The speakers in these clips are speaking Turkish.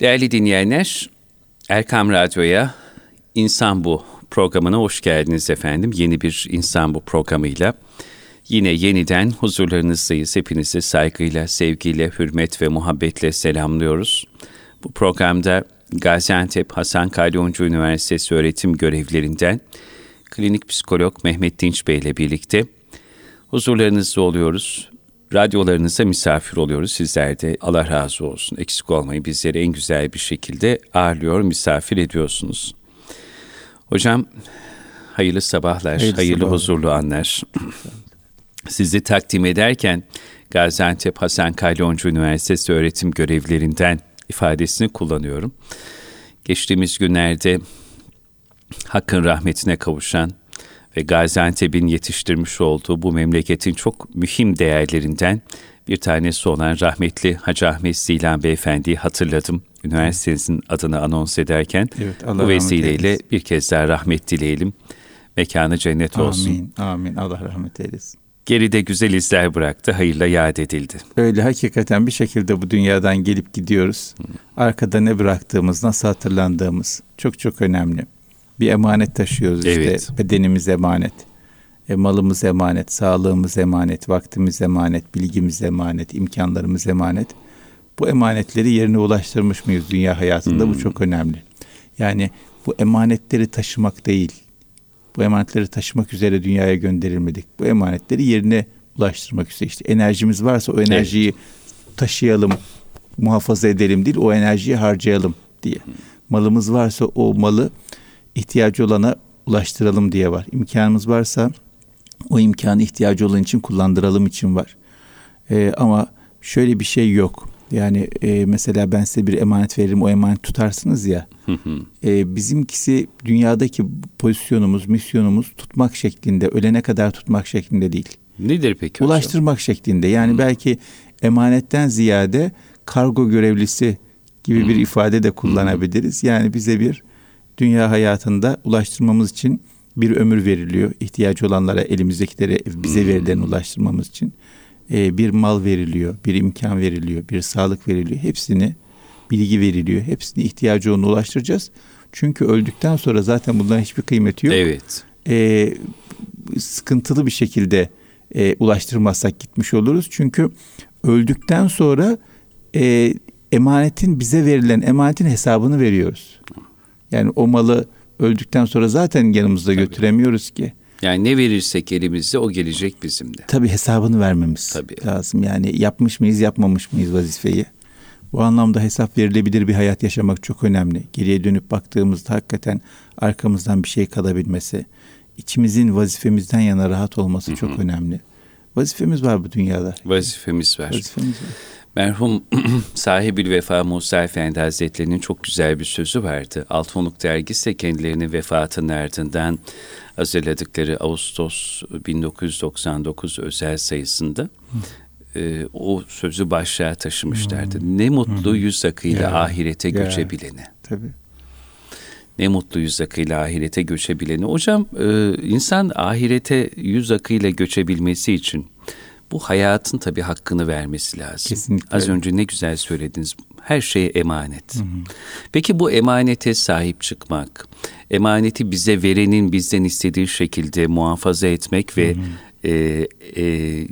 Değerli dinleyenler, Erkam Radyo'ya İnsan Bu programına hoş geldiniz efendim. Yeni bir İnsan Bu programıyla yine yeniden huzurlarınızdayız. Hepinizi saygıyla, sevgiyle, hürmet ve muhabbetle selamlıyoruz. Bu programda Gaziantep Hasan Kalyoncu Üniversitesi öğretim görevlerinden klinik psikolog Mehmet Dinç Bey ile birlikte huzurlarınızda oluyoruz. Radyolarınıza misafir oluyoruz. Sizler de Allah razı olsun. Eksik olmayın bizleri en güzel bir şekilde ağırlıyor, misafir ediyorsunuz. Hocam hayırlı sabahlar, hayırlı, hayırlı sabahlar. huzurlu anlar. Sizi takdim ederken Gaziantep Hasan Kalyoncu Üniversitesi öğretim görevlerinden ifadesini kullanıyorum. Geçtiğimiz günlerde Hakkın rahmetine kavuşan ve Gaziantep'in yetiştirmiş olduğu bu memleketin çok mühim değerlerinden bir tanesi olan rahmetli Hacı Ahmet Zilan Beyefendi'yi hatırladım. Üniversitenizin adını anons ederken evet, Allah bu vesileyle bir kez daha rahmet dileyelim. Mekanı cennet olsun. Amin, amin. Allah rahmet eylesin. Geride güzel izler bıraktı, hayırla yad edildi. Öyle hakikaten bir şekilde bu dünyadan gelip gidiyoruz. Arkada ne bıraktığımız, nasıl hatırlandığımız çok çok önemli bir emanet taşıyoruz işte. Evet. Bedenimiz emanet. E, malımız emanet, sağlığımız emanet, vaktimiz emanet, bilgimiz emanet, imkanlarımız emanet. Bu emanetleri yerine ulaştırmış mıyız dünya hayatında? Hmm. Bu çok önemli. Yani bu emanetleri taşımak değil. Bu emanetleri taşımak üzere dünyaya gönderilmedik. Bu emanetleri yerine ulaştırmak üzere. İşte enerjimiz varsa o enerjiyi evet. taşıyalım, muhafaza edelim değil, o enerjiyi harcayalım diye. Hmm. Malımız varsa o malı ihtiyacı olana ulaştıralım diye var. İmkanımız varsa o imkanı ihtiyacı olan için kullandıralım için var. Ee, ama şöyle bir şey yok. Yani e, mesela ben size bir emanet veririm, o emanet tutarsınız ya. e, bizimkisi dünyadaki pozisyonumuz, misyonumuz tutmak şeklinde, ölene kadar tutmak şeklinde değil. Nedir peki? Ulaştırmak hocam? şeklinde. Yani hı. belki emanetten ziyade kargo görevlisi gibi hı. bir ifade de kullanabiliriz. Yani bize bir dünya hayatında ulaştırmamız için bir ömür veriliyor. İhtiyacı olanlara elimizdekileri bize hmm. verilen ulaştırmamız için ee, bir mal veriliyor, bir imkan veriliyor, bir sağlık veriliyor. Hepsini bilgi veriliyor. Hepsini ihtiyacı olana ulaştıracağız. Çünkü öldükten sonra zaten bunların hiçbir kıymeti yok. Evet. Ee, sıkıntılı bir şekilde e, ulaştırmazsak gitmiş oluruz. Çünkü öldükten sonra e, emanetin bize verilen emanetin hesabını veriyoruz. Yani o malı öldükten sonra zaten yanımızda Tabii. götüremiyoruz ki. Yani ne verirsek elimizde o gelecek bizim de. Tabii hesabını vermemiz Tabii. lazım. Yani yapmış mıyız yapmamış mıyız vazifeyi. Bu anlamda hesap verilebilir bir hayat yaşamak çok önemli. Geriye dönüp baktığımızda hakikaten arkamızdan bir şey kalabilmesi, içimizin vazifemizden yana rahat olması Hı-hı. çok önemli. Vazifemiz var bu dünyada. Vazifemiz var. Vazifemiz var. Merhum sahibi Vefa Musa Efendi Hazretleri'nin çok güzel bir sözü vardı. Altınoluk dergisi kendilerinin vefatının ardından hazırladıkları Ağustos 1999 özel sayısında e, o sözü başlığa taşımışlardı. Hmm. Ne mutlu yüz akıyla ya, ahirete ya, göçebilene. Tabii. Ne mutlu yüz akıyla ahirete göçebilene. Hocam e, insan ahirete yüz akıyla göçebilmesi için bu hayatın tabii hakkını vermesi lazım. Kesinlikle. Az önce ne güzel söylediniz. Her şeye emanet. Hı hı. Peki bu emanete sahip çıkmak, emaneti bize verenin bizden istediği şekilde muhafaza etmek ve hı hı. E, e,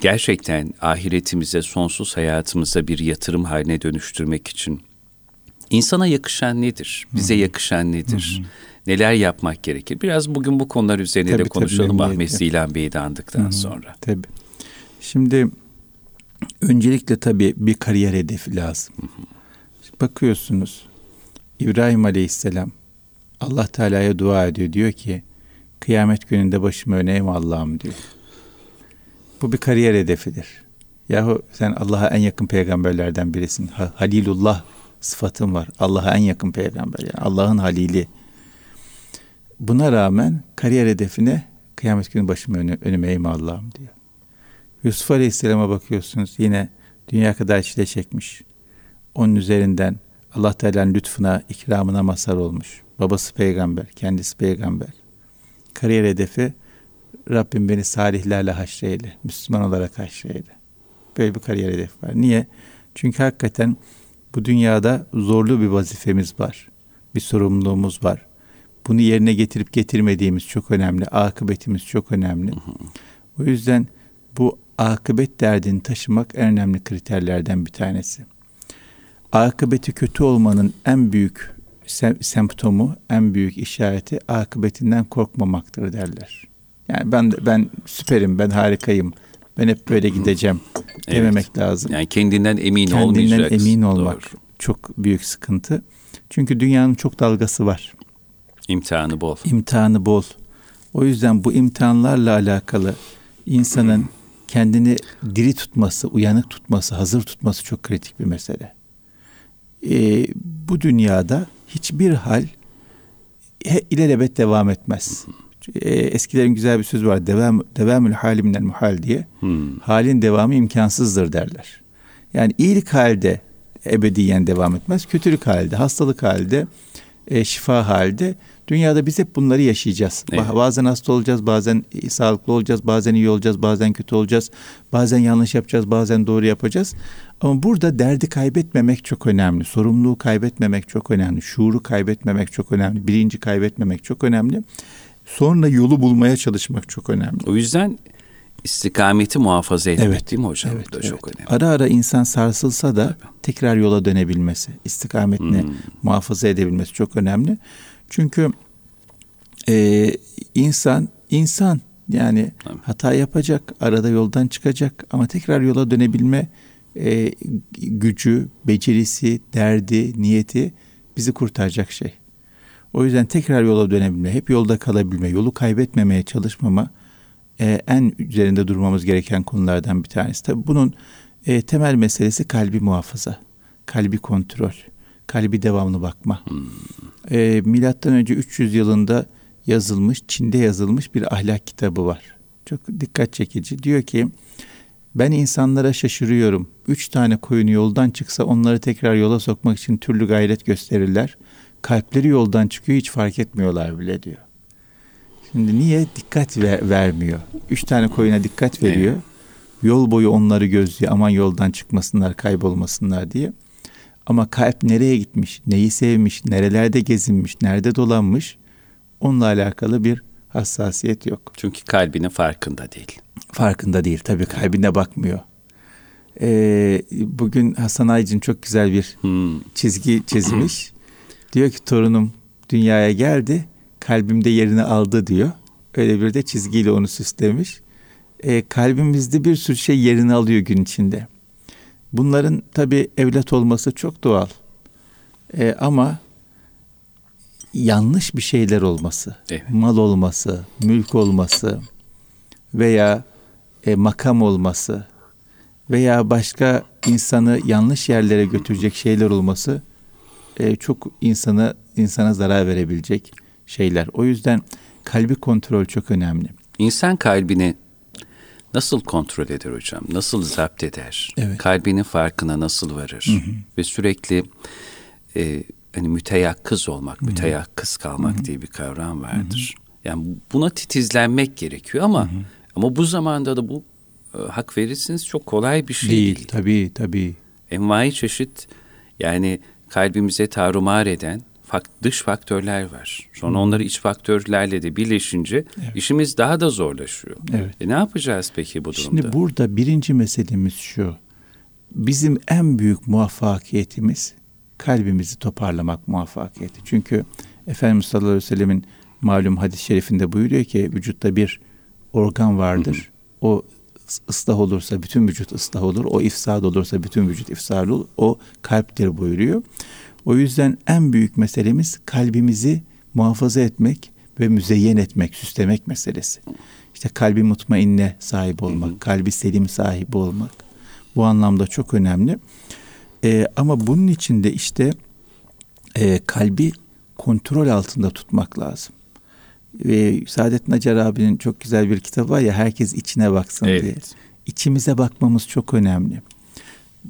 gerçekten ahiretimize, sonsuz hayatımıza bir yatırım haline dönüştürmek için insana yakışan nedir? Bize hı hı. yakışan nedir? Hı hı. Neler yapmak gerekir? Biraz bugün bu konular üzerine tabii, de konuşalım tabii, Ahmet Zilan Bey'i de andıktan hı hı. sonra. Tabii. Şimdi öncelikle tabii bir kariyer hedefi lazım. Bakıyorsunuz İbrahim Aleyhisselam Allah Teala'ya dua ediyor. Diyor ki kıyamet gününde başımı öneyim Allah'ım diyor. Bu bir kariyer hedefidir. Yahu sen Allah'a en yakın peygamberlerden birisin. Halilullah sıfatın var. Allah'a en yakın peygamber. Yani Allah'ın halili. Buna rağmen kariyer hedefine kıyamet günü başımı önüme eğme Allah'ım diyor. Yusuf Aleyhisselam'a bakıyorsunuz yine dünya kadar çile çekmiş. Onun üzerinden Allah Teala'nın lütfuna, ikramına mazhar olmuş. Babası peygamber, kendisi peygamber. Kariyer hedefi Rabbim beni salihlerle haşreyle, Müslüman olarak haşreyle. Böyle bir kariyer hedefi var. Niye? Çünkü hakikaten Bu dünyada zorlu bir vazifemiz var. Bir sorumluluğumuz var. Bunu yerine getirip getirmediğimiz çok önemli. Akıbetimiz çok önemli. O yüzden bu akıbet derdini taşımak en önemli kriterlerden bir tanesi. Akıbeti kötü olmanın en büyük sem- semptomu, en büyük işareti akıbetinden korkmamaktır derler. Yani ben ben süperim, ben harikayım, ben hep böyle gideceğim evet. dememek lazım. Yani kendinden emin kendinden olmayacaksın. Kendinden emin olmak Doğru. çok büyük sıkıntı. Çünkü dünyanın çok dalgası var. İmtihanı bol. İmtihanı bol. O yüzden bu imtihanlarla alakalı insanın kendini diri tutması, uyanık tutması, hazır tutması çok kritik bir mesele. Ee, bu dünyada hiçbir hal ilelebet devam etmez. Ee, eskilerin güzel bir sözü var. Devam, devamül halimden muhal diye. Hmm. Halin devamı imkansızdır derler. Yani iyilik halde ebediyen devam etmez. Kötülük halde, hastalık halde, e, şifa halde dünyada biz hep bunları yaşayacağız. Evet. Bazen hasta olacağız, bazen sağlıklı olacağız, bazen iyi olacağız, bazen kötü olacağız, bazen yanlış yapacağız, bazen doğru yapacağız. Ama burada derdi kaybetmemek çok önemli. Sorumluluğu kaybetmemek çok önemli. Şuuru kaybetmemek çok önemli. Bilinci kaybetmemek çok önemli. Sonra yolu bulmaya çalışmak çok önemli. O yüzden istikameti muhafaza etmek evet, değil mi hocam? Evet, da evet. çok önemli. Ara ara insan sarsılsa da tekrar yola dönebilmesi, istikametini hmm. muhafaza edebilmesi çok önemli. Çünkü e, insan insan yani Tabii. hata yapacak, arada yoldan çıkacak ama tekrar yola dönebilme e, gücü, becerisi, derdi, niyeti bizi kurtaracak şey. O yüzden tekrar yola dönebilme, hep yolda kalabilme, yolu kaybetmemeye çalışmama e, en üzerinde durmamız gereken konulardan bir tanesi. Tabi bunun e, temel meselesi kalbi muhafaza, kalbi kontrol, kalbi devamlı bakma. Hmm. E, milattan önce 300 yılında yazılmış, Çin'de yazılmış bir ahlak kitabı var. Çok dikkat çekici. Diyor ki ben insanlara şaşırıyorum. Üç tane koyun yoldan çıksa onları tekrar yola sokmak için türlü gayret gösterirler. Kalpleri yoldan çıkıyor hiç fark etmiyorlar bile diyor. Şimdi niye dikkat ver, vermiyor? Üç tane koyuna dikkat veriyor. Evet. Yol boyu onları gözlüyor. Aman yoldan çıkmasınlar, kaybolmasınlar diye. Ama kalp nereye gitmiş, neyi sevmiş, nerelerde gezinmiş, nerede dolanmış onunla alakalı bir hassasiyet yok. Çünkü kalbinin farkında değil. Farkında değil tabii kalbine bakmıyor. Ee, bugün Hasan Aycın çok güzel bir hmm. çizgi çizmiş. diyor ki torunum dünyaya geldi kalbimde yerini aldı diyor. Öyle bir de çizgiyle onu süslemiş. Ee, kalbimizde bir sürü şey yerini alıyor gün içinde. Bunların tabi evlat olması çok doğal. Ee, ama yanlış bir şeyler olması, evet. mal olması, mülk olması veya e, makam olması veya başka insanı yanlış yerlere götürecek şeyler olması e, çok insana insana zarar verebilecek şeyler. O yüzden kalbi kontrol çok önemli. İnsan kalbini nasıl kontrol eder hocam? Nasıl zapt eder? Evet. Kalbinin farkına nasıl varır? Hı hı. Ve sürekli e, hani müteyakkız olmak, hı hı. müteyakkız kalmak hı hı. diye bir kavram vardır. Hı hı. Yani buna titizlenmek gerekiyor ama hı hı. ama bu zamanda da bu e, hak verirsiniz çok kolay bir şey değil. değil. Tabii tabii. Envai çeşit yani kalbimize tarumar eden dış faktörler var. Sonra onları iç faktörlerle de birleşince evet. işimiz daha da zorlaşıyor. Evet. E ne yapacağız peki bu durumda? Şimdi burada birinci meselemiz şu. Bizim en büyük muvaffakiyetimiz kalbimizi toparlamak muvaffakiyeti. Çünkü Efendimiz sallallahu aleyhi ve sellemin malum hadis-i şerifinde buyuruyor ki vücutta bir organ vardır. Hı O ıslah olursa bütün vücut ıslah olur. O ifsad olursa bütün vücut ifsad olur. O kalptir buyuruyor. O yüzden en büyük meselemiz kalbimizi muhafaza etmek ve müzeyyen etmek, süslemek meselesi. İşte kalbi mutmainne sahip olmak, hı hı. kalbi selim sahibi olmak. Bu anlamda çok önemli. Ee, ama bunun için de işte e, kalbi kontrol altında tutmak lazım. Ve Saadet Nacar abinin çok güzel bir kitabı var ya herkes içine baksın evet. diye. İçimize bakmamız çok önemli.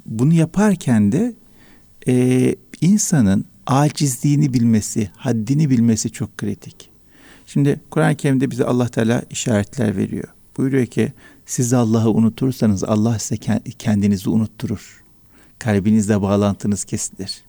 Bunu yaparken de e, insanın acizliğini bilmesi, haddini bilmesi çok kritik. Şimdi Kur'an-ı Kerim'de bize Allah Teala işaretler veriyor. Buyuruyor ki siz Allah'ı unutursanız Allah size kendinizi unutturur. Kalbinizle bağlantınız kesilir.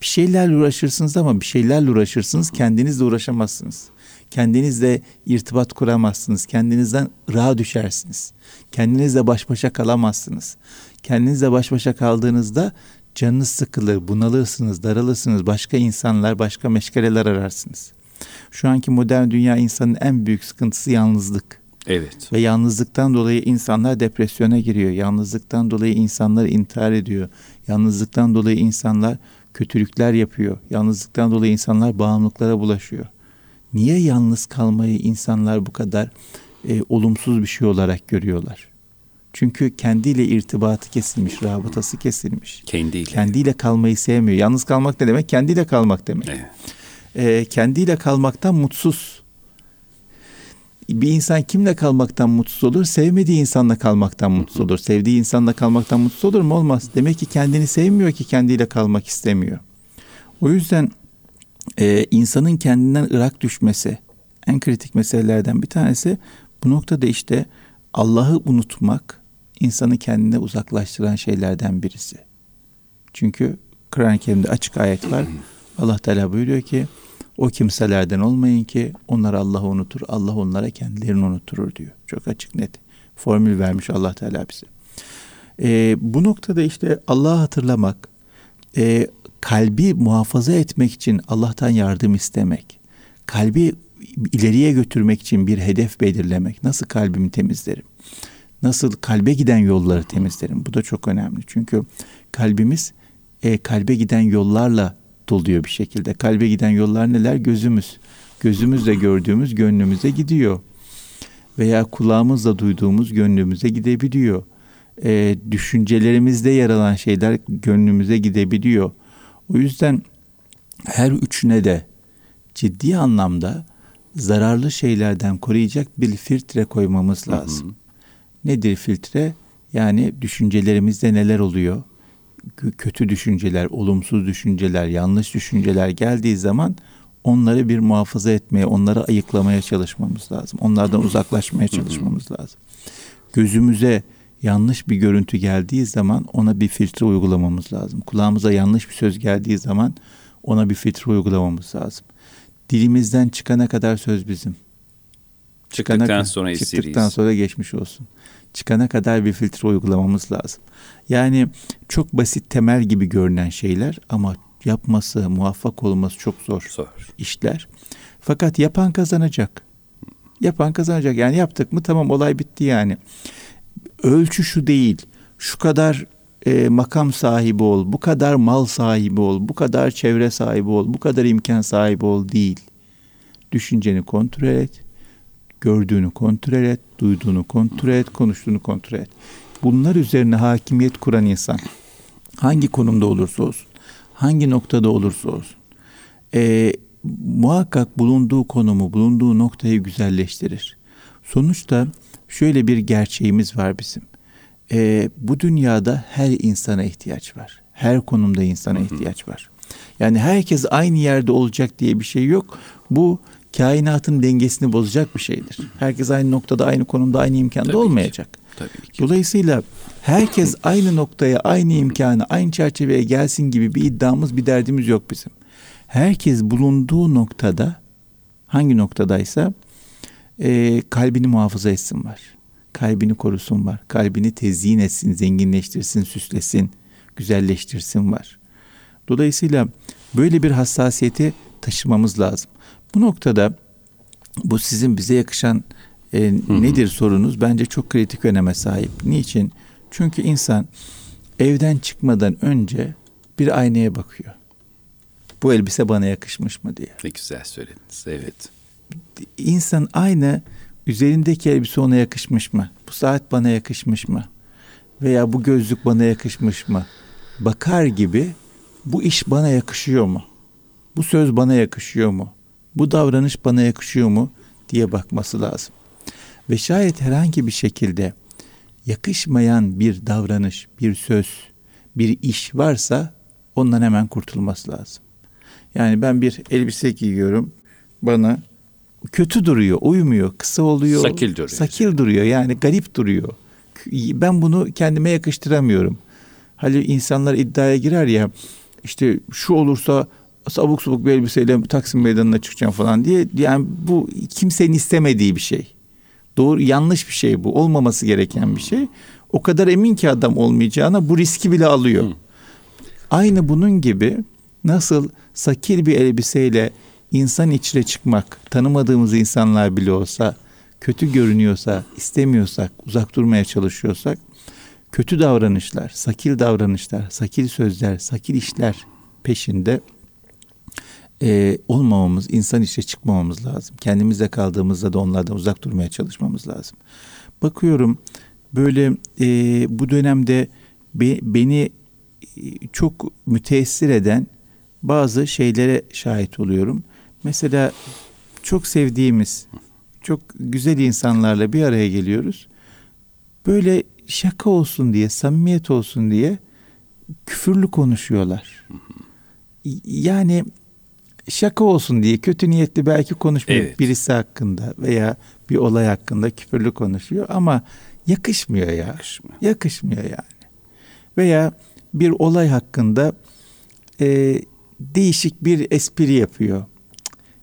Bir şeylerle uğraşırsınız ama bir şeylerle uğraşırsınız kendinizle uğraşamazsınız. Kendinizle irtibat kuramazsınız. Kendinizden rahat düşersiniz. Kendinizle baş başa kalamazsınız. Kendinizle baş başa kaldığınızda canınız sıkılır, bunalırsınız, daralırsınız. Başka insanlar, başka meşgaleler ararsınız. Şu anki modern dünya insanın en büyük sıkıntısı yalnızlık. Evet. Ve yalnızlıktan dolayı insanlar depresyona giriyor. Yalnızlıktan dolayı insanlar intihar ediyor. Yalnızlıktan dolayı insanlar kötülükler yapıyor. Yalnızlıktan dolayı insanlar bağımlılıklara bulaşıyor. Niye yalnız kalmayı insanlar bu kadar e, olumsuz bir şey olarak görüyorlar? Çünkü kendiyle irtibatı kesilmiş, rabıtası kesilmiş. Kendiyle. Kendiyle kalmayı sevmiyor. Yalnız kalmak ne demek? Kendiyle kalmak demek. Evet. E, kendiyle kalmaktan mutsuz. Bir insan kimle kalmaktan mutsuz olur? Sevmediği insanla kalmaktan mutsuz olur. Sevdiği insanla kalmaktan mutsuz olur mu? Olmaz. Demek ki kendini sevmiyor ki kendiyle kalmak istemiyor. O yüzden e, insanın kendinden ırak düşmesi en kritik meselelerden bir tanesi. Bu noktada işte Allah'ı unutmak insanı kendine uzaklaştıran şeylerden birisi. Çünkü Kur'an-ı Kerim'de açık ayet var. Allah Teala buyuruyor ki o kimselerden olmayın ki onlar Allah'ı unutur. Allah onlara kendilerini unuturur diyor. Çok açık net. Formül vermiş Allah Teala bize. Ee, bu noktada işte Allah'ı hatırlamak, e, kalbi muhafaza etmek için Allah'tan yardım istemek, kalbi ileriye götürmek için bir hedef belirlemek. Nasıl kalbimi temizlerim? Nasıl kalbe giden yolları temizlerim? Bu da çok önemli. Çünkü kalbimiz e, kalbe giden yollarla doluyor bir şekilde. Kalbe giden yollar neler? Gözümüz. Gözümüzle gördüğümüz gönlümüze gidiyor. Veya kulağımızla duyduğumuz gönlümüze gidebiliyor. E, düşüncelerimizde yer alan şeyler gönlümüze gidebiliyor. O yüzden her üçüne de ciddi anlamda zararlı şeylerden koruyacak bir filtre koymamız lazım. Hı hı. Nedir filtre? Yani düşüncelerimizde neler oluyor? kötü düşünceler, olumsuz düşünceler, yanlış düşünceler geldiği zaman onları bir muhafaza etmeye, onları ayıklamaya çalışmamız lazım. Onlardan uzaklaşmaya çalışmamız lazım. Gözümüze yanlış bir görüntü geldiği zaman ona bir filtre uygulamamız lazım. Kulağımıza yanlış bir söz geldiği zaman ona bir filtre uygulamamız lazım. Dilimizden çıkana kadar söz bizim. Çıkana, çıktıktan sonra Çıktıktan sonra geçmiş olsun. Çıkana kadar bir filtre uygulamamız lazım. Yani çok basit temel gibi görünen şeyler ama yapması, muvaffak olması çok zor, zor. işler. Fakat yapan kazanacak. Yapan kazanacak. Yani yaptık mı tamam olay bitti yani. Ölçü şu değil. Şu kadar e, makam sahibi ol, bu kadar mal sahibi ol, bu kadar çevre sahibi ol, bu kadar imkan sahibi ol değil. Düşünceni kontrol et, gördüğünü kontrol et, duyduğunu kontrol et, konuştuğunu kontrol et bunlar üzerine hakimiyet kuran insan hangi konumda olursa olsun, hangi noktada olursa olsun e, muhakkak bulunduğu konumu, bulunduğu noktayı güzelleştirir. Sonuçta şöyle bir gerçeğimiz var bizim. E, bu dünyada her insana ihtiyaç var. Her konumda insana ihtiyaç var. Yani herkes aynı yerde olacak diye bir şey yok. Bu kainatın dengesini bozacak bir şeydir. Herkes aynı noktada, aynı konumda, aynı imkanda Tabii olmayacak. Ki. Tabii ki. Dolayısıyla herkes aynı noktaya, aynı imkanı, aynı çerçeveye gelsin gibi bir iddiamız, bir derdimiz yok bizim. Herkes bulunduğu noktada, hangi noktadaysa e, kalbini muhafaza etsin var. Kalbini korusun var. Kalbini tezyin etsin, zenginleştirsin, süslesin, güzelleştirsin var. Dolayısıyla böyle bir hassasiyeti taşımamız lazım. Bu noktada bu sizin bize yakışan e, nedir sorunuz? Bence çok kritik öneme sahip. Niçin? Çünkü insan evden çıkmadan önce bir aynaya bakıyor. Bu elbise bana yakışmış mı diye. Ne güzel söylediniz. Evet. İnsan aynı üzerindeki elbise ona yakışmış mı? Bu saat bana yakışmış mı? Veya bu gözlük bana yakışmış mı? Bakar gibi bu iş bana yakışıyor mu? Bu söz bana yakışıyor mu? Bu davranış bana yakışıyor mu diye bakması lazım. Ve şayet herhangi bir şekilde yakışmayan bir davranış, bir söz, bir iş varsa ondan hemen kurtulması lazım. Yani ben bir elbise giyiyorum. Bana kötü duruyor, uymuyor, kısa oluyor. Sakil duruyor. Sakil duruyor yani garip duruyor. Ben bunu kendime yakıştıramıyorum. Hani insanlar iddiaya girer ya işte şu olursa abuk subuk bir elbiseyle Taksim Meydanı'na çıkacağım falan diye. Yani bu kimsenin istemediği bir şey. Doğru yanlış bir şey bu. Olmaması gereken bir şey. O kadar emin ki adam olmayacağına bu riski bile alıyor. Hı. Aynı bunun gibi nasıl sakil bir elbiseyle insan içine çıkmak, tanımadığımız insanlar bile olsa, kötü görünüyorsa, istemiyorsak, uzak durmaya çalışıyorsak, kötü davranışlar, sakil davranışlar, sakil sözler, sakil işler peşinde e, olmamamız, insan içine çıkmamamız lazım. Kendimizde kaldığımızda da onlardan uzak durmaya çalışmamız lazım. Bakıyorum böyle e, bu dönemde be, beni e, çok müteessir eden bazı şeylere şahit oluyorum. Mesela çok sevdiğimiz, çok güzel insanlarla bir araya geliyoruz. Böyle şaka olsun diye, samimiyet olsun diye küfürlü konuşuyorlar. Yani şaka olsun diye kötü niyetli belki konuşmuyor evet. birisi hakkında veya bir olay hakkında küfürlü konuşuyor ama yakışmıyor ya. Yakışmıyor, yakışmıyor yani. Veya bir olay hakkında e, değişik bir espri yapıyor.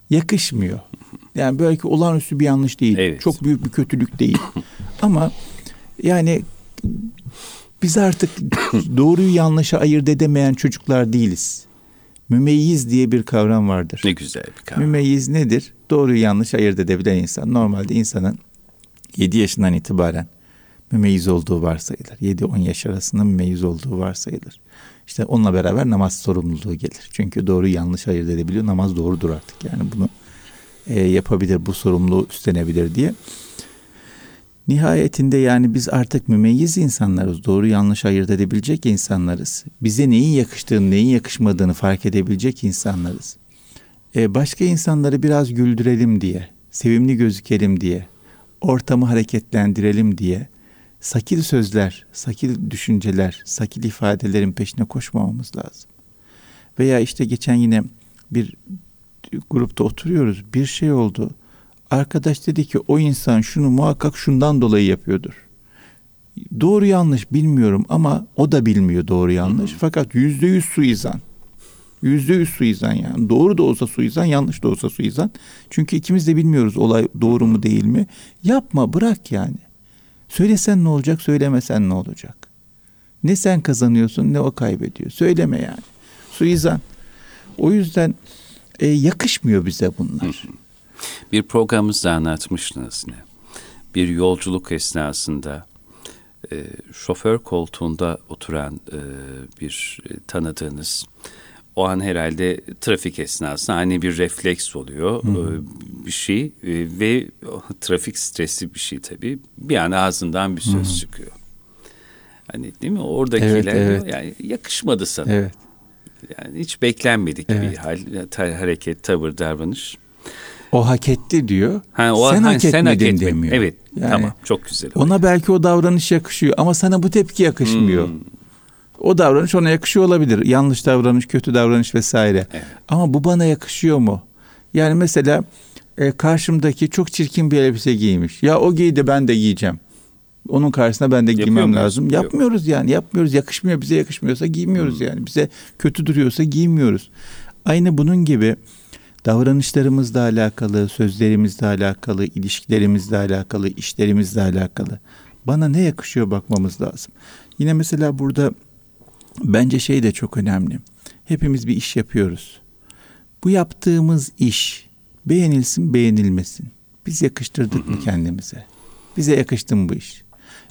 Yakışmıyor. Yani belki olağanüstü bir yanlış değil. Evet. Çok büyük bir kötülük değil. Ama yani biz artık doğruyu yanlışı ayırt edemeyen çocuklar değiliz. Mümeyyiz diye bir kavram vardır. Ne güzel bir kavram. Mümeyyiz nedir? Doğruyu yanlış ayırt edebilen insan. Normalde insanın 7 yaşından itibaren mümeyyiz olduğu varsayılır. 7-10 yaş arasında mümeyyiz olduğu varsayılır. İşte onunla beraber namaz sorumluluğu gelir. Çünkü doğru yanlış ayırt edebiliyor. Namaz doğrudur artık. Yani bunu e, yapabilir, bu sorumluluğu üstlenebilir diye. Nihayetinde yani biz artık mümeyyiz insanlarız. Doğru yanlış ayırt edebilecek insanlarız. Bize neyin yakıştığını, neyin yakışmadığını fark edebilecek insanlarız. Ee, başka insanları biraz güldürelim diye, sevimli gözükelim diye, ortamı hareketlendirelim diye sakil sözler, sakil düşünceler, sakil ifadelerin peşine koşmamamız lazım. Veya işte geçen yine bir grupta oturuyoruz. Bir şey oldu Arkadaş dedi ki o insan şunu muhakkak şundan dolayı yapıyordur. Doğru yanlış bilmiyorum ama o da bilmiyor doğru yanlış. Hmm. Fakat yüzde yüz suizan. Yüzde yüz suizan yani. Doğru da olsa suizan, yanlış da olsa suizan. Çünkü ikimiz de bilmiyoruz olay doğru mu değil mi. Yapma bırak yani. Söylesen ne olacak, söylemesen ne olacak? Ne sen kazanıyorsun ne o kaybediyor. Söyleme yani. Suizan. O yüzden e, yakışmıyor bize bunlar. Bir programımızda anlatmıştınız yine. Bir yolculuk esnasında e, şoför koltuğunda oturan e, bir e, tanıdığınız o an herhalde trafik esnasında hani bir refleks oluyor e, bir şey e, ve trafik stresi bir şey tabii. Bir an ağzından bir söz Hı. çıkıyor. Hani değil mi? Oradakiler evet, evet. yani yakışmadı sana. Evet. Yani hiç beklenmedik evet. bir hal, hareket, tavır, davranış. O hak etti diyor. Ha, o, sen, ha, hak sen hak etmedin demiyor. Evet. Yani tamam. Çok güzel. Ona belki o davranış yakışıyor ama sana bu tepki yakışmıyor. Hmm. O davranış ona yakışıyor olabilir. Yanlış davranış, kötü davranış vesaire. Evet. Ama bu bana yakışıyor mu? Yani mesela e, karşımdaki çok çirkin bir elbise giymiş. Ya o giydi ben de giyeceğim. Onun karşısında ben de Yapıyor giymem muyuz? lazım. Yapmıyoruz yani. Yapmıyoruz. Yakışmıyor. Bize yakışmıyorsa giymiyoruz hmm. yani. Bize kötü duruyorsa giymiyoruz. Aynı bunun gibi davranışlarımızla alakalı, sözlerimizle alakalı, ilişkilerimizle alakalı, işlerimizle alakalı. Bana ne yakışıyor bakmamız lazım. Yine mesela burada bence şey de çok önemli. Hepimiz bir iş yapıyoruz. Bu yaptığımız iş beğenilsin beğenilmesin. Biz yakıştırdık mı kendimize? Bize yakıştı mı bu iş?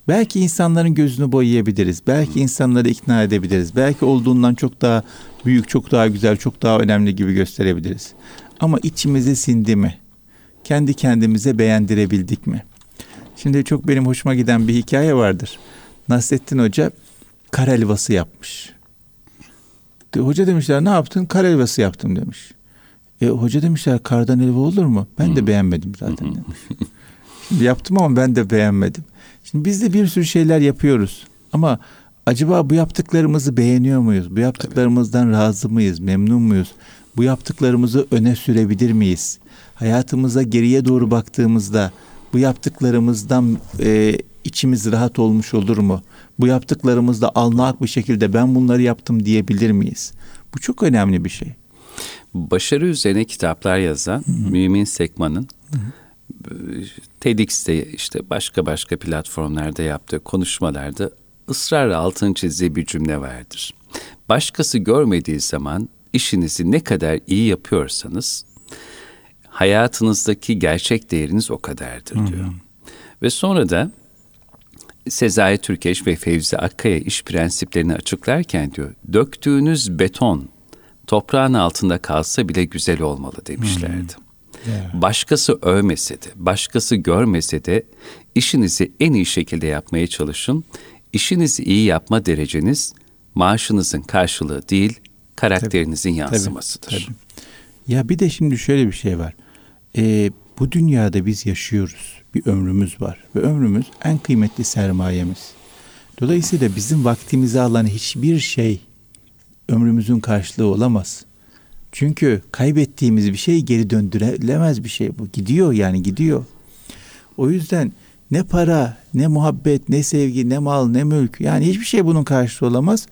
Belki insanların gözünü boyayabiliriz. Belki insanları ikna edebiliriz. Belki olduğundan çok daha büyük, çok daha güzel, çok daha önemli gibi gösterebiliriz. Ama içimize sindi mi? Kendi kendimize beğendirebildik mi? Şimdi çok benim hoşuma giden bir hikaye vardır. Nasrettin Hoca kar helvası yapmış. Hoca demişler ne yaptın? Kar helvası yaptım demiş. E, hoca demişler kardan helva olur mu? Ben de beğenmedim zaten demiş. Şimdi yaptım ama ben de beğenmedim. Şimdi biz de bir sürü şeyler yapıyoruz. Ama acaba bu yaptıklarımızı beğeniyor muyuz? Bu yaptıklarımızdan razı mıyız? Memnun muyuz? Bu yaptıklarımızı öne sürebilir miyiz? Hayatımıza geriye doğru baktığımızda bu yaptıklarımızdan e, içimiz rahat olmuş olur mu? Bu yaptıklarımızda alnak bir şekilde ben bunları yaptım diyebilir miyiz? Bu çok önemli bir şey. Başarı üzerine kitaplar yazan Hı-hı. Mümin Sekman'ın Hı-hı. TEDx'te işte başka başka platformlarda yaptığı konuşmalarda ısrarla altın çizdiği bir cümle vardır. Başkası görmediği zaman işinizi ne kadar iyi yapıyorsanız hayatınızdaki gerçek değeriniz o kadardır diyor. Hı hı. Ve sonra da Sezai Türkeş ve Fevzi Akkaya iş prensiplerini açıklarken diyor, döktüğünüz beton toprağın altında kalsa bile güzel olmalı demişlerdi. Hmm. Yeah. Başkası övmese de, başkası görmese de işinizi en iyi şekilde yapmaya çalışın. İşinizi iyi yapma dereceniz maaşınızın karşılığı değil, karakterinizin tabii, yansımasıdır. Tabii, tabii. Ya bir de şimdi şöyle bir şey var. Ee, bu dünyada biz yaşıyoruz. Bir ömrümüz var ve ömrümüz en kıymetli sermayemiz. Dolayısıyla bizim vaktimizi alan hiçbir şey ömrümüzün karşılığı olamaz. Çünkü kaybettiğimiz bir şey geri döndürülemez bir şey bu. Gidiyor yani gidiyor. O yüzden ne para, ne muhabbet, ne sevgi, ne mal, ne mülk yani hiçbir şey bunun karşılığı olamaz.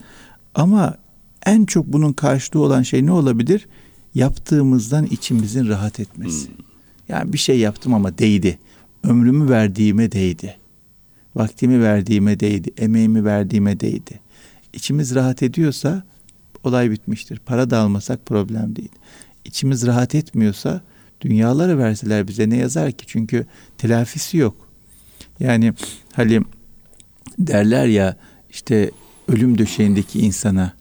Ama en çok bunun karşılığı olan şey ne olabilir? Yaptığımızdan içimizin rahat etmesi. Hmm. Yani bir şey yaptım ama değdi. Ömrümü verdiğime değdi. Vaktimi verdiğime değdi. Emeğimi verdiğime değdi. İçimiz rahat ediyorsa olay bitmiştir. Para da almasak problem değil. İçimiz rahat etmiyorsa dünyaları verseler bize ne yazar ki? Çünkü telafisi yok. Yani Halim derler ya işte ölüm döşeğindeki insana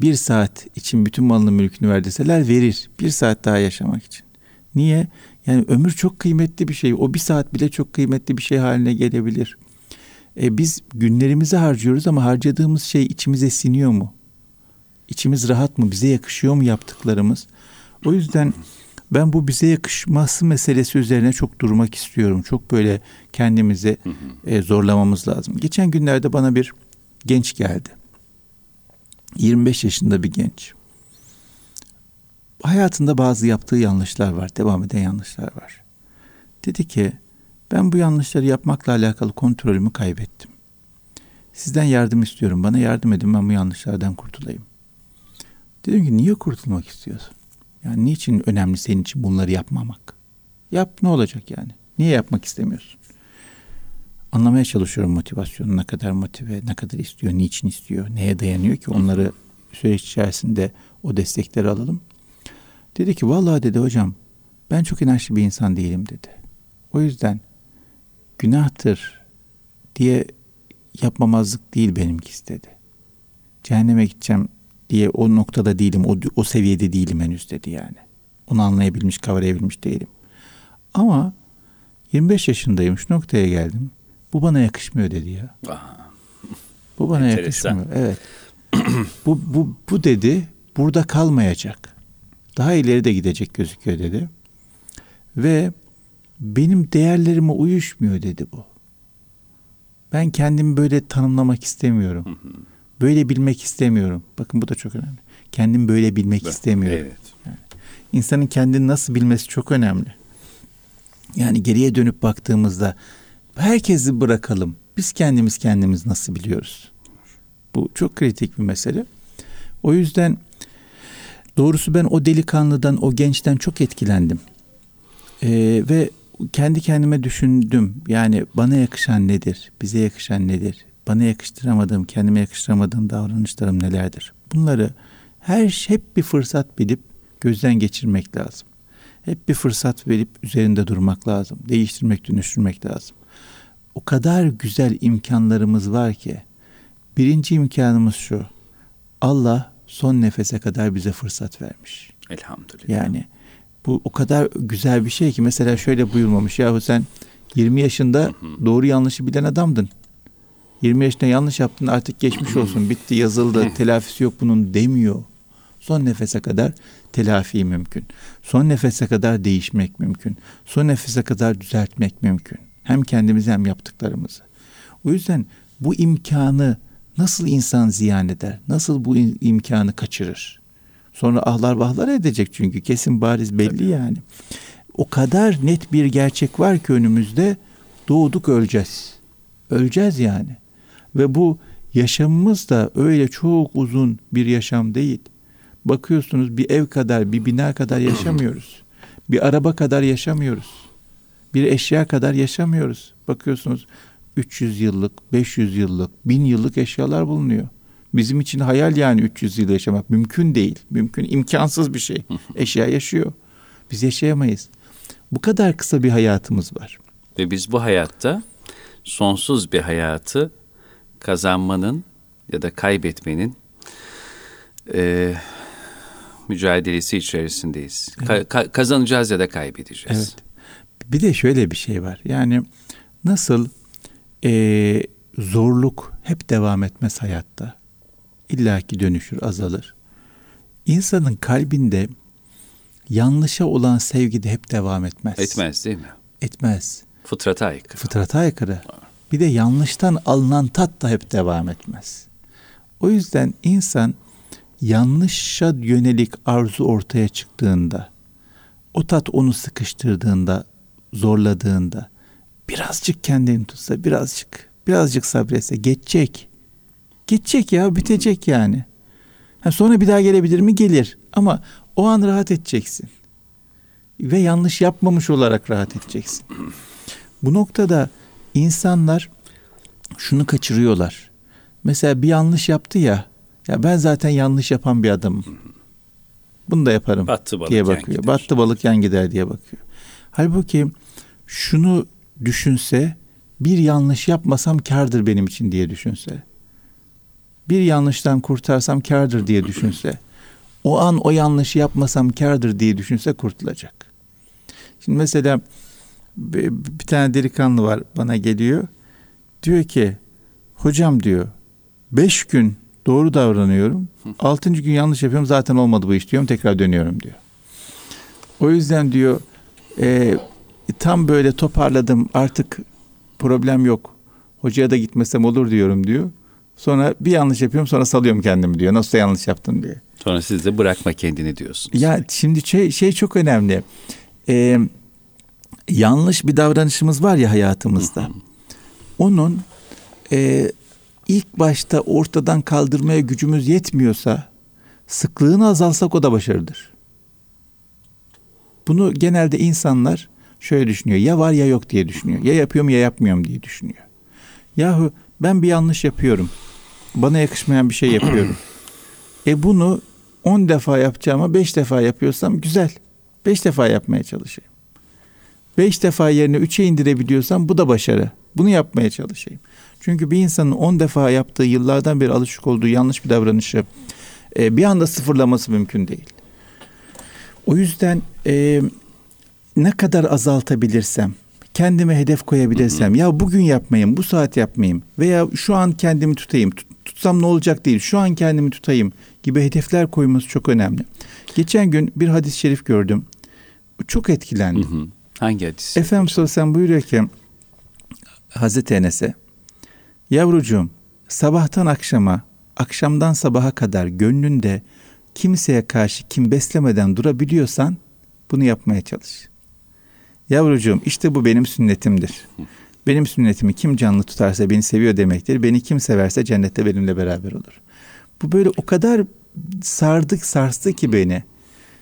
bir saat için bütün malını mülkünü ver deseler verir. Bir saat daha yaşamak için. Niye? Yani ömür çok kıymetli bir şey. O bir saat bile çok kıymetli bir şey haline gelebilir. E biz günlerimizi harcıyoruz ama harcadığımız şey içimize siniyor mu? İçimiz rahat mı? Bize yakışıyor mu yaptıklarımız? O yüzden ben bu bize yakışması meselesi üzerine çok durmak istiyorum. Çok böyle kendimizi e, zorlamamız lazım. Geçen günlerde bana bir genç geldi. 25 yaşında bir genç. Hayatında bazı yaptığı yanlışlar var, devam eden yanlışlar var. Dedi ki, ben bu yanlışları yapmakla alakalı kontrolümü kaybettim. Sizden yardım istiyorum, bana yardım edin ben bu yanlışlardan kurtulayım. Dedim ki niye kurtulmak istiyorsun? Yani niçin önemli senin için bunları yapmamak? Yap ne olacak yani? Niye yapmak istemiyorsun? Anlamaya çalışıyorum motivasyonu ne kadar motive, ne kadar istiyor, niçin istiyor, neye dayanıyor ki onları süreç içerisinde o destekleri alalım. Dedi ki vallahi dedi hocam ben çok inançlı bir insan değilim dedi. O yüzden günahtır diye yapmamazlık değil benimkisi dedi. Cehenneme gideceğim diye o noktada değilim, o, o seviyede değilim henüz dedi yani. Onu anlayabilmiş, kavrayabilmiş değilim. Ama 25 yaşındayım, şu noktaya geldim. Bu bana yakışmıyor dedi ya. Aha. Bu bana Enteresan. yakışmıyor. Evet. bu, bu, bu dedi burada kalmayacak. Daha ileri de gidecek gözüküyor dedi. Ve benim değerlerime uyuşmuyor dedi bu. Ben kendimi böyle tanımlamak istemiyorum. Böyle bilmek istemiyorum. Bakın bu da çok önemli. Kendimi böyle bilmek evet, istemiyorum. Evet. Yani insanın kendini nasıl bilmesi çok önemli. Yani geriye dönüp baktığımızda herkesi bırakalım. Biz kendimiz kendimiz nasıl biliyoruz? Bu çok kritik bir mesele. O yüzden doğrusu ben o delikanlıdan, o gençten çok etkilendim. Ee, ve kendi kendime düşündüm. Yani bana yakışan nedir? Bize yakışan nedir? bana yakıştıramadığım, kendime yakıştıramadığım davranışlarım nelerdir? Bunları her şey hep bir fırsat bilip gözden geçirmek lazım. Hep bir fırsat verip üzerinde durmak lazım. Değiştirmek, dönüştürmek lazım. O kadar güzel imkanlarımız var ki birinci imkanımız şu. Allah son nefese kadar bize fırsat vermiş. Elhamdülillah. Yani bu o kadar güzel bir şey ki mesela şöyle buyurmamış yahu sen 20 yaşında doğru yanlışı bilen adamdın. 20 yaşında yanlış yaptın artık geçmiş olsun bitti yazıldı telafisi yok bunun demiyor. Son nefese kadar telafi mümkün. Son nefese kadar değişmek mümkün. Son nefese kadar düzeltmek mümkün. Hem kendimizi hem yaptıklarımızı. O yüzden bu imkanı nasıl insan ziyan eder? Nasıl bu imkanı kaçırır? Sonra ahlar vahlar edecek çünkü kesin bariz belli Tabii. yani. O kadar net bir gerçek var ki önümüzde doğduk öleceğiz. Öleceğiz yani. Ve bu yaşamımız da öyle çok uzun bir yaşam değil. Bakıyorsunuz bir ev kadar, bir bina kadar yaşamıyoruz. Bir araba kadar yaşamıyoruz. Bir eşya kadar yaşamıyoruz. Bakıyorsunuz 300 yıllık, 500 yıllık, 1000 yıllık eşyalar bulunuyor. Bizim için hayal yani 300 yıl yaşamak mümkün değil. Mümkün, imkansız bir şey. Eşya yaşıyor. Biz yaşayamayız. Bu kadar kısa bir hayatımız var. Ve biz bu hayatta sonsuz bir hayatı kazanmanın ya da kaybetmenin e, mücadelesi içerisindeyiz. Evet. Ka- kazanacağız ya da kaybedeceğiz. Evet. Bir de şöyle bir şey var. Yani nasıl e, zorluk hep devam etmez hayatta. İlla ki dönüşür, azalır. İnsanın kalbinde yanlışa olan sevgi de hep devam etmez. Etmez değil mi? Etmez. Fıtrata aykırı. Fıtrata aykırı. Bir de yanlıştan alınan tat da hep devam etmez. O yüzden insan yanlışa yönelik arzu ortaya çıktığında, o tat onu sıkıştırdığında, zorladığında, birazcık kendini tutsa, birazcık, birazcık sabretse geçecek. Geçecek ya, bitecek yani. Ha, sonra bir daha gelebilir mi? Gelir. Ama o an rahat edeceksin. Ve yanlış yapmamış olarak rahat edeceksin. Bu noktada insanlar şunu kaçırıyorlar. Mesela bir yanlış yaptı ya. Ya ben zaten yanlış yapan bir adamım. Bunu da yaparım Battı balık diye bakıyor. Yan Battı balık yan gider diye bakıyor. Halbuki şunu düşünse bir yanlış yapmasam kardır benim için diye düşünse. Bir yanlıştan kurtarsam kardır diye düşünse. O an o yanlışı yapmasam kardır diye düşünse kurtulacak. Şimdi mesela bir, tane delikanlı var bana geliyor. Diyor ki hocam diyor beş gün doğru davranıyorum. Altıncı gün yanlış yapıyorum zaten olmadı bu iş diyorum tekrar dönüyorum diyor. O yüzden diyor e, tam böyle toparladım artık problem yok. Hocaya da gitmesem olur diyorum diyor. Sonra bir yanlış yapıyorum sonra salıyorum kendimi diyor. Nasıl yanlış yaptın diye. Sonra siz de bırakma kendini diyorsunuz. Ya şimdi şey, şey çok önemli. Ee, yanlış bir davranışımız var ya hayatımızda. Onun e, ilk başta ortadan kaldırmaya gücümüz yetmiyorsa sıklığını azalsak o da başarıdır. Bunu genelde insanlar şöyle düşünüyor. Ya var ya yok diye düşünüyor. Ya yapıyorum ya yapmıyorum diye düşünüyor. Yahu ben bir yanlış yapıyorum. Bana yakışmayan bir şey yapıyorum. e bunu on defa yapacağıma beş defa yapıyorsam güzel. Beş defa yapmaya çalışayım. Beş defa yerine üçe indirebiliyorsam bu da başarı. Bunu yapmaya çalışayım. Çünkü bir insanın on defa yaptığı yıllardan beri alışık olduğu yanlış bir davranışı e, bir anda sıfırlaması mümkün değil. O yüzden e, ne kadar azaltabilirsem, kendime hedef koyabilirsem, ya bugün yapmayayım, bu saat yapmayayım veya şu an kendimi tutayım, tut, tutsam ne olacak değil, şu an kendimi tutayım gibi hedefler koyması çok önemli. Geçen gün bir hadis-i şerif gördüm. Çok etkilendim. Hı hı. Hangi hadis? Efendimiz sallallahu buyuruyor ki Hazreti Enes'e Yavrucuğum sabahtan akşama, akşamdan sabaha kadar gönlünde kimseye karşı kim beslemeden durabiliyorsan bunu yapmaya çalış. Yavrucuğum işte bu benim sünnetimdir. Benim sünnetimi kim canlı tutarsa beni seviyor demektir. Beni kim severse cennette benimle beraber olur. Bu böyle o kadar sardık sarstı ki beni.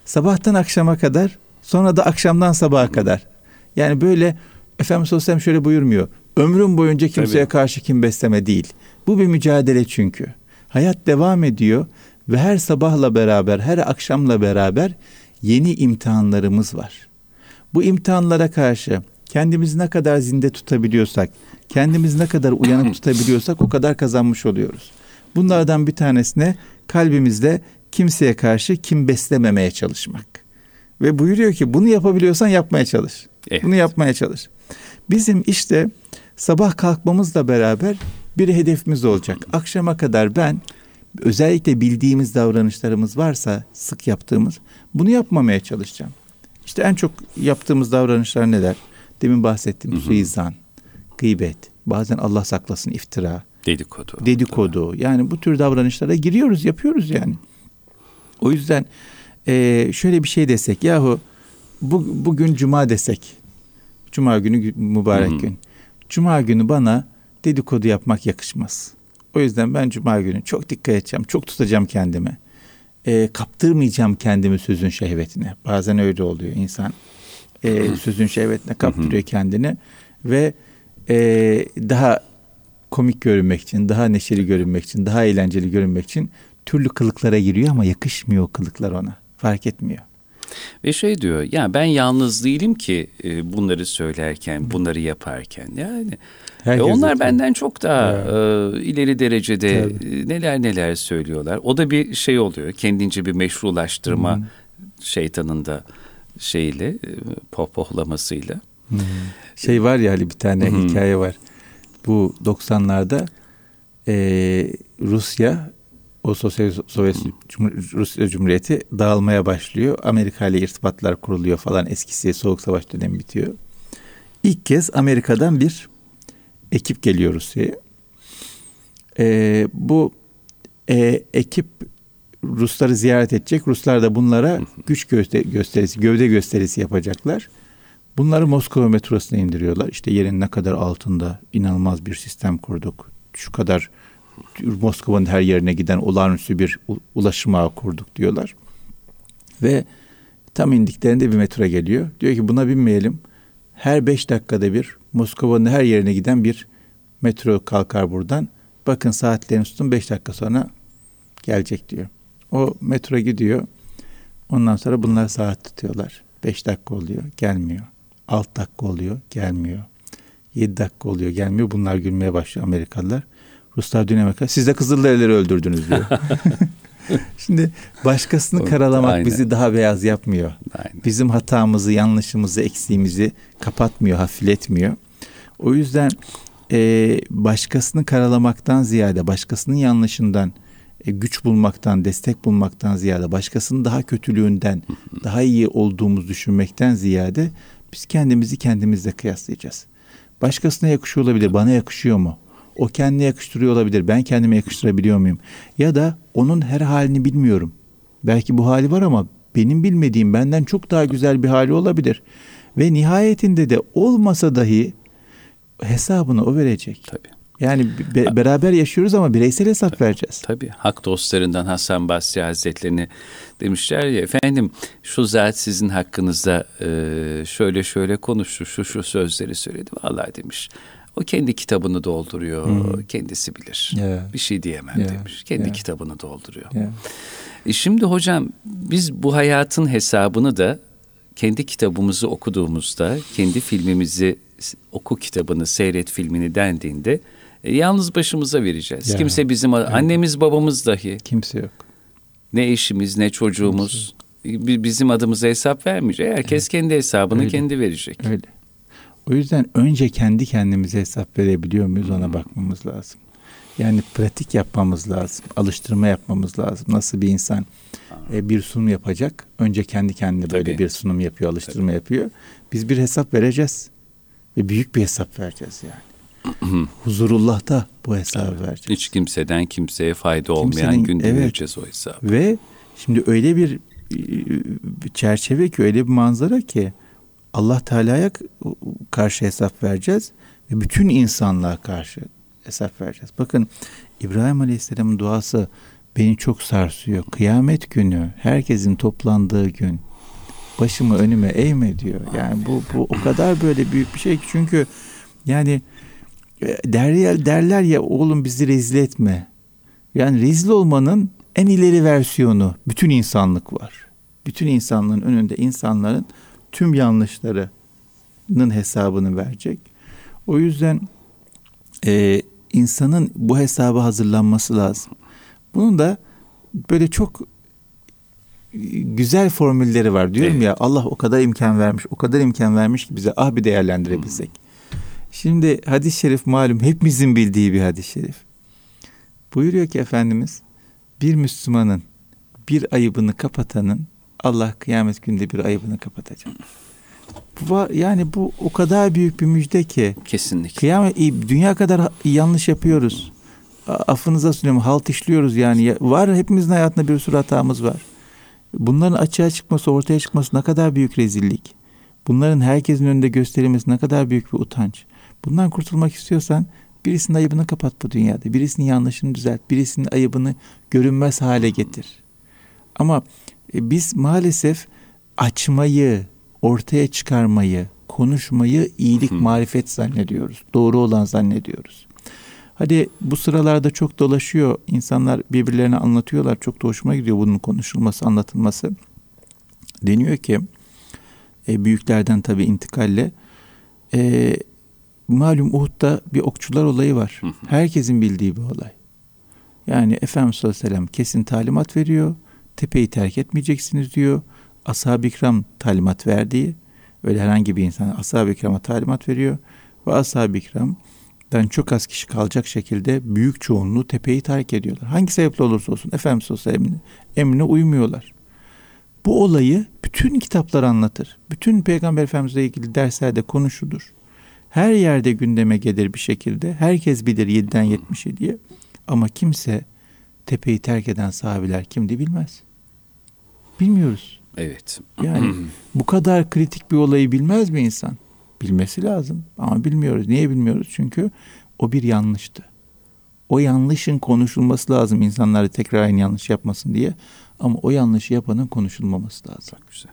Sabahtan akşama kadar sonra da akşamdan sabaha kadar. Yani böyle Efendimiz Aleyhisselam şöyle buyurmuyor. Ömrüm boyunca kimseye Tabii. karşı kim besleme değil. Bu bir mücadele çünkü. Hayat devam ediyor ve her sabahla beraber, her akşamla beraber yeni imtihanlarımız var. Bu imtihanlara karşı kendimizi ne kadar zinde tutabiliyorsak, kendimizi ne kadar uyanık tutabiliyorsak o kadar kazanmış oluyoruz. Bunlardan bir tanesine kalbimizde kimseye karşı kim beslememeye çalışmak. Ve buyuruyor ki bunu yapabiliyorsan yapmaya çalış. Evet. Bunu yapmaya çalış. Bizim işte sabah kalkmamızla beraber bir hedefimiz olacak. Akşama kadar ben özellikle bildiğimiz davranışlarımız varsa sık yaptığımız bunu yapmamaya çalışacağım. İşte en çok yaptığımız davranışlar neler? Demin bahsettiğim suizan, gıybet, bazen Allah saklasın iftira, dedikodu. Dedikodu. Tabii. Yani bu tür davranışlara giriyoruz, yapıyoruz yani. O yüzden e, şöyle bir şey desek yahu bu, bugün cuma desek. Cuma günü mübarek Hı-hı. gün. Cuma günü bana dedikodu yapmak yakışmaz. O yüzden ben cuma günü çok dikkat edeceğim, çok tutacağım kendimi. E, kaptırmayacağım kendimi sözün şehvetine. Bazen öyle oluyor insan. E, sözün şehvetine kaptırıyor kendini ve e, daha komik görünmek için, daha neşeli görünmek için, daha eğlenceli görünmek için türlü kılıklara giriyor ama yakışmıyor o kılıklar ona. Fark etmiyor. Ve şey diyor, ya ben yalnız değilim ki e, bunları söylerken, bunları yaparken. Yani e, onlar benden çok daha evet. e, ileri derecede e, neler neler söylüyorlar. O da bir şey oluyor. Kendince bir meşrulaştırma hmm. şeytanın da şeyle e, pohpohlamasıyla. Hmm. Şey var ya hani bir tane hmm. hikaye var. Bu 90'larda e, Rusya o Sosyal Sovyet Rusya Cumhuriyeti dağılmaya başlıyor. Amerika ile irtibatlar kuruluyor falan. Eskisi Soğuk Savaş dönemi bitiyor. İlk kez Amerika'dan bir ekip geliyor Rusya'ya. Ee, bu e, ekip Rusları ziyaret edecek. Ruslar da bunlara güç gösterisi, gövde gösterisi yapacaklar. Bunları Moskova metrosuna indiriyorlar. İşte yerin ne kadar altında inanılmaz bir sistem kurduk. Şu kadar Moskova'nın her yerine giden olağanüstü bir ulaşım ağı kurduk diyorlar. Ve tam indiklerinde bir metro geliyor. Diyor ki buna binmeyelim. Her beş dakikada bir Moskova'nın her yerine giden bir metro kalkar buradan. Bakın saatlerini tutun beş dakika sonra gelecek diyor. O metro gidiyor. Ondan sonra bunlar saat tutuyorlar. Beş dakika oluyor gelmiyor. Alt dakika oluyor gelmiyor. Yedi dakika oluyor gelmiyor. Bunlar gülmeye başlıyor Amerikalılar. Ruslar Amerika. Siz de Kızılderilileri öldürdünüz diyor. Şimdi başkasını karalamak Aynen. bizi daha beyaz yapmıyor. Aynen. Bizim hatamızı, yanlışımızı, eksiğimizi kapatmıyor, hafifletmiyor. O yüzden e, başkasını karalamaktan ziyade, başkasının yanlışından e, güç bulmaktan, destek bulmaktan ziyade, başkasının daha kötülüğünden, daha iyi olduğumuzu düşünmekten ziyade biz kendimizi kendimizle kıyaslayacağız. Başkasına yakışıyor olabilir, bana yakışıyor mu? O kendine yakıştırıyor olabilir. Ben kendime yakıştırabiliyor muyum? Ya da onun her halini bilmiyorum. Belki bu hali var ama benim bilmediğim benden çok daha güzel bir hali olabilir. Ve nihayetinde de olmasa dahi hesabını o verecek. Tabii. Yani be, beraber yaşıyoruz ama bireysel hesap tabii, vereceğiz. Tabii. Hak dostlarından Hasan Basri Hazretlerini demişler ya efendim şu zat sizin hakkınızda e, şöyle şöyle konuştu, şu şu sözleri söyledi. Vallahi demiş o kendi kitabını dolduruyor. Hmm. Kendisi bilir. Yeah. Bir şey diyemem yeah. demiş. Kendi yeah. kitabını dolduruyor. Yeah. E şimdi hocam biz bu hayatın hesabını da kendi kitabımızı okuduğumuzda, kendi filmimizi oku kitabını, seyret filmini dendiğinde e, yalnız başımıza vereceğiz. Ya, Kimse bizim evet. annemiz babamız dahi. Kimse yok. Ne eşimiz ne çocuğumuz Kimse. bizim adımıza hesap vermeyecek. Herkes evet. kendi hesabını Öyle. kendi verecek. Öyle. O yüzden önce kendi kendimize hesap verebiliyor muyuz ona bakmamız lazım. Yani pratik yapmamız lazım. Alıştırma yapmamız lazım. Nasıl bir insan e, bir sunum yapacak. Önce kendi kendine böyle Tabii. bir sunum yapıyor, alıştırma Tabii. yapıyor. Biz bir hesap vereceğiz. Ve büyük bir hesap vereceğiz yani. Huzurullah'ta bu hesabı evet. vereceğiz. Hiç kimseden kimseye fayda olmayan Kimsenin, günde evet. vereceğiz o hesabı. Ve şimdi öyle bir çerçeve ki öyle bir manzara ki Allah Teala'ya karşı hesap vereceğiz ve bütün insanlığa karşı hesap vereceğiz. Bakın İbrahim Aleyhisselam'ın duası beni çok sarsıyor. Kıyamet günü, herkesin toplandığı gün başımı önüme eğme diyor. Yani bu, bu o kadar böyle büyük bir şey ki çünkü yani e, derler, derler ya oğlum bizi rezil etme. Yani rezil olmanın en ileri versiyonu bütün insanlık var. Bütün insanlığın önünde insanların tüm yanlışlarının hesabını verecek. O yüzden e, insanın bu hesaba hazırlanması lazım. Bunun da böyle çok güzel formülleri var diyorum evet. ya Allah o kadar imkan vermiş o kadar imkan vermiş ki bize ah bir değerlendirebilsek. Hmm. Şimdi hadis-i şerif malum hepimizin bildiği bir hadis-i şerif. Buyuruyor ki Efendimiz bir Müslümanın bir ayıbını kapatanın Allah kıyamet günde bir ayıbını kapatacak. Bu, yani bu o kadar büyük bir müjde ki. Kesinlikle. Kıyamet, dünya kadar yanlış yapıyoruz. Affınıza sunuyorum halt işliyoruz yani. Var hepimizin hayatında bir sürü hatamız var. Bunların açığa çıkması, ortaya çıkması ne kadar büyük rezillik. Bunların herkesin önünde gösterilmesi ne kadar büyük bir utanç. Bundan kurtulmak istiyorsan Birisinin ayıbını kapat bu dünyada. Birisinin yanlışını düzelt. Birisinin ayıbını görünmez hale getir. Ama biz maalesef açmayı, ortaya çıkarmayı, konuşmayı iyilik, marifet zannediyoruz. Doğru olan zannediyoruz. Hadi bu sıralarda çok dolaşıyor. İnsanlar birbirlerine anlatıyorlar. Çok da hoşuma gidiyor bunun konuşulması, anlatılması. Deniyor ki e, büyüklerden tabii intikalle e, malum Uhud'da bir okçular olayı var. Herkesin bildiği bir olay. Yani Efendimiz sallallahu aleyhi ve sellem kesin talimat veriyor. Tepeyi terk etmeyeceksiniz diyor. Ashab-ı ikram talimat verdiği öyle herhangi bir insan ashab-ı ikrama talimat veriyor. Ve ashab-ı ikramdan çok az kişi kalacak şekilde büyük çoğunluğu tepeyi terk ediyorlar. Hangi sebeple olursa olsun Efendimiz ve sellem'in emrine uymuyorlar. Bu olayı bütün kitaplar anlatır. Bütün Peygamber Efendimizle ilgili derslerde konuşulur. Her yerde gündeme gelir bir şekilde. Herkes bilir 7'den 77'ye. Ama kimse tepeyi terk eden sahabiler kimdi bilmez. Bilmiyoruz. Evet. Yani bu kadar kritik bir olayı bilmez mi insan? Bilmesi lazım ama bilmiyoruz. Niye bilmiyoruz? Çünkü o bir yanlıştı. O yanlışın konuşulması lazım insanlar tekrar aynı yanlış yapmasın diye. Ama o yanlışı yapanın konuşulmaması lazım. Çok güzel.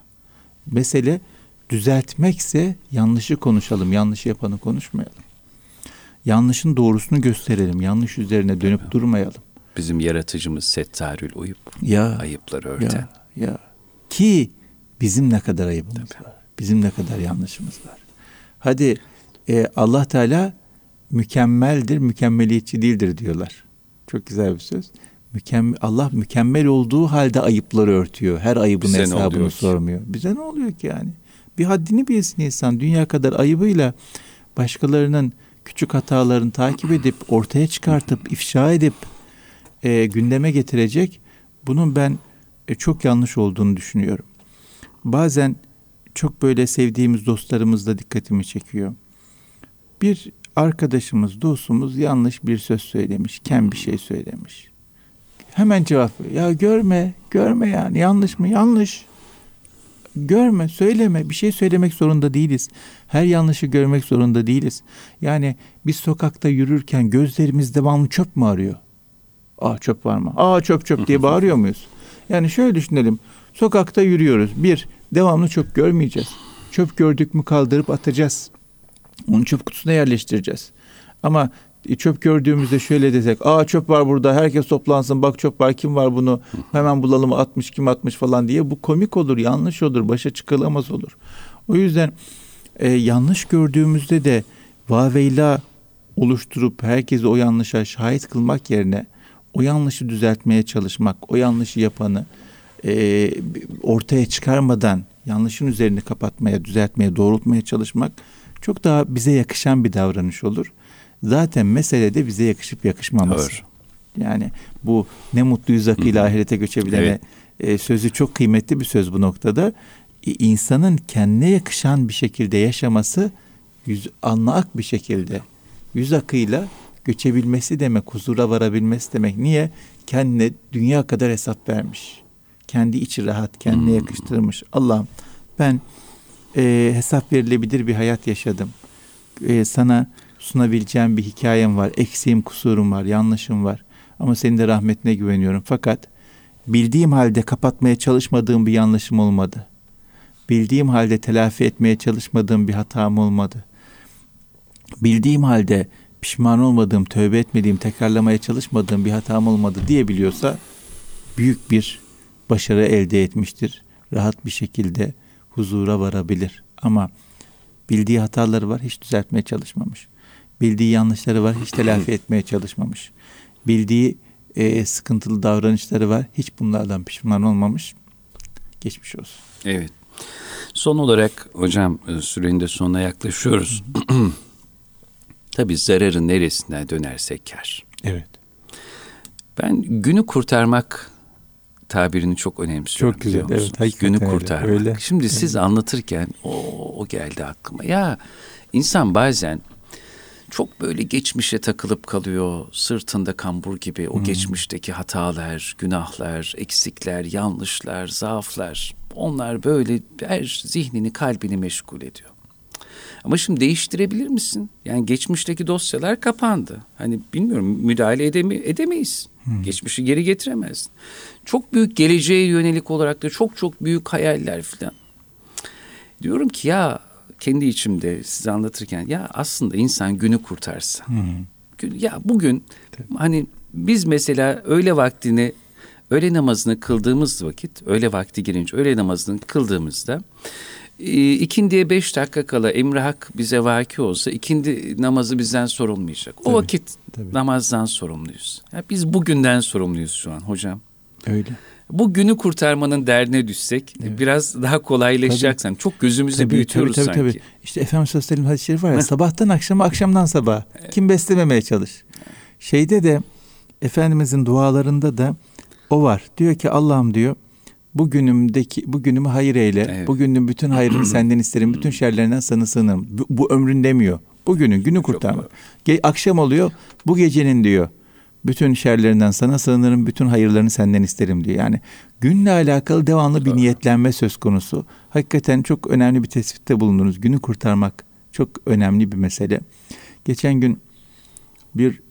Mesele düzeltmekse yanlışı konuşalım, yanlışı yapanı konuşmayalım. Yanlışın doğrusunu gösterelim, yanlış üzerine dönüp evet. durmayalım. Bizim yaratıcımız Settarül Uyup, ya, ayıpları örten. Ya, ya. Ki bizim ne kadar ayıbımız Tabii. var, bizim ne kadar yanlışımız var. Hadi e, Allah Teala mükemmeldir, mükemmeliyetçi değildir diyorlar. Çok güzel bir söz. Mükemmel, Allah mükemmel olduğu halde ayıpları örtüyor. Her ayıbın Bize hesabını sormuyor. Bize ne oluyor ki yani? Bir haddini bilsin insan. Dünya kadar ayıbıyla başkalarının küçük hatalarını takip edip ortaya çıkartıp ifşa edip e, gündeme getirecek. Bunun ben e, çok yanlış olduğunu düşünüyorum. Bazen çok böyle sevdiğimiz dostlarımız da dikkatimi çekiyor. Bir arkadaşımız, dostumuz yanlış bir söz söylemiş, kem bir şey söylemiş. Hemen cevap veriyor. Ya görme, görme yani yanlış mı? Yanlış. Görme, söyleme. Bir şey söylemek zorunda değiliz. Her yanlışı görmek zorunda değiliz. Yani biz sokakta yürürken gözlerimiz devamlı çöp mü arıyor? Aa çöp var mı? Aa çöp çöp diye bağırıyor muyuz? Yani şöyle düşünelim. Sokakta yürüyoruz. Bir, devamlı çöp görmeyeceğiz. Çöp gördük mü kaldırıp atacağız. Onu çöp kutusuna yerleştireceğiz. Ama e, çöp gördüğümüzde şöyle desek, aa çöp var burada, herkes toplansın, bak çöp var, kim var bunu, hemen bulalım, atmış, kim atmış falan diye bu komik olur, yanlış olur, başa çıkılamaz olur. O yüzden e, yanlış gördüğümüzde de vaveyla oluşturup herkesi o yanlışa şahit kılmak yerine o yanlışı düzeltmeye çalışmak, o yanlışı yapanı e, ortaya çıkarmadan yanlışın üzerini kapatmaya, düzeltmeye, doğrultmaya çalışmak çok daha bize yakışan bir davranış olur. Zaten mesele de bize yakışıp yakışmaması. Doğru. Yani bu ne mutluyuz akıyla ahirete göçebilene evet. e, sözü çok kıymetli bir söz bu noktada. E, insanın kendine yakışan bir şekilde yaşaması yüz anlaak bir şekilde yüz akıyla göçebilmesi demek, huzura varabilmesi demek. Niye? Kendine dünya kadar hesap vermiş. Kendi içi rahat, kendine hmm. yakıştırmış. Allah'ım ben e, hesap verilebilir bir hayat yaşadım. E, sana sunabileceğim bir hikayem var. Eksiğim, kusurum var, yanlışım var. Ama senin de rahmetine güveniyorum. Fakat bildiğim halde kapatmaya çalışmadığım bir yanlışım olmadı. Bildiğim halde telafi etmeye çalışmadığım bir hatam olmadı. Bildiğim halde pişman olmadığım, tövbe etmediğim, tekrarlamaya çalışmadığım bir hatam olmadı diyebiliyorsa büyük bir başarı elde etmiştir. Rahat bir şekilde huzura varabilir. Ama bildiği hataları var, hiç düzeltmeye çalışmamış. Bildiği yanlışları var, hiç telafi etmeye çalışmamış. Bildiği e, sıkıntılı davranışları var, hiç bunlardan pişman olmamış. Geçmiş olsun. Evet. Son olarak hocam e, sürenin de sonuna yaklaşıyoruz. Tabii zararın neresinden dönersek kar. Evet. Ben günü kurtarmak tabirini çok önemsiyorum. Çok güzel. Evet, günü kurtarmak. Öyle. Şimdi evet. siz anlatırken o, o geldi aklıma. Ya insan bazen çok böyle geçmişe takılıp kalıyor. Sırtında kambur gibi o hmm. geçmişteki hatalar, günahlar, eksikler, yanlışlar, zaaflar. Onlar böyle her zihnini, kalbini meşgul ediyor. Ama şimdi değiştirebilir misin? Yani geçmişteki dosyalar kapandı. Hani bilmiyorum müdahale edeme, edemeyiz. Hmm. Geçmişi geri getiremezsin. Çok büyük geleceğe yönelik olarak da çok çok büyük hayaller falan. Diyorum ki ya kendi içimde size anlatırken ya aslında insan günü kurtarsa. Hmm. Ya bugün Tabii. hani biz mesela öğle vaktini öğle namazını kıldığımız vakit öğle vakti girince öğle namazını kıldığımızda ikindiye beş dakika kala emri hak bize vaki olsa ikindi namazı bizden sorulmayacak. O tabii, vakit tabii. namazdan sorumluyuz. Ya biz bugünden sorumluyuz şu an hocam. Öyle. Bu günü kurtarmanın derdine düşsek evet. biraz daha kolaylaşacak sanki. Çok gözümüzü tabii, büyütüyoruz tabii, tabii, sanki. Tabii. İşte Efendimiz Aleyhisselam hadis-i şerif var ya sabahtan akşama akşamdan sabah. Kim beslememeye çalış. Şeyde de Efendimizin dualarında da o var. Diyor ki Allah'ım diyor bugünümdeki bugünümü hayır eyle. Evet. Bugünün bütün hayrını senden isterim. Bütün şerlerinden sana sığınırım. Bu, bu ömrün demiyor. Bugünün günü kurtarma. Ge- akşam oluyor. Bu gecenin diyor. Bütün şerlerinden sana sığınırım. Bütün hayırlarını senden isterim diyor. Yani günle alakalı devamlı bir niyetlenme söz konusu. Hakikaten çok önemli bir tespitte bulundunuz. Günü kurtarmak çok önemli bir mesele. Geçen gün bir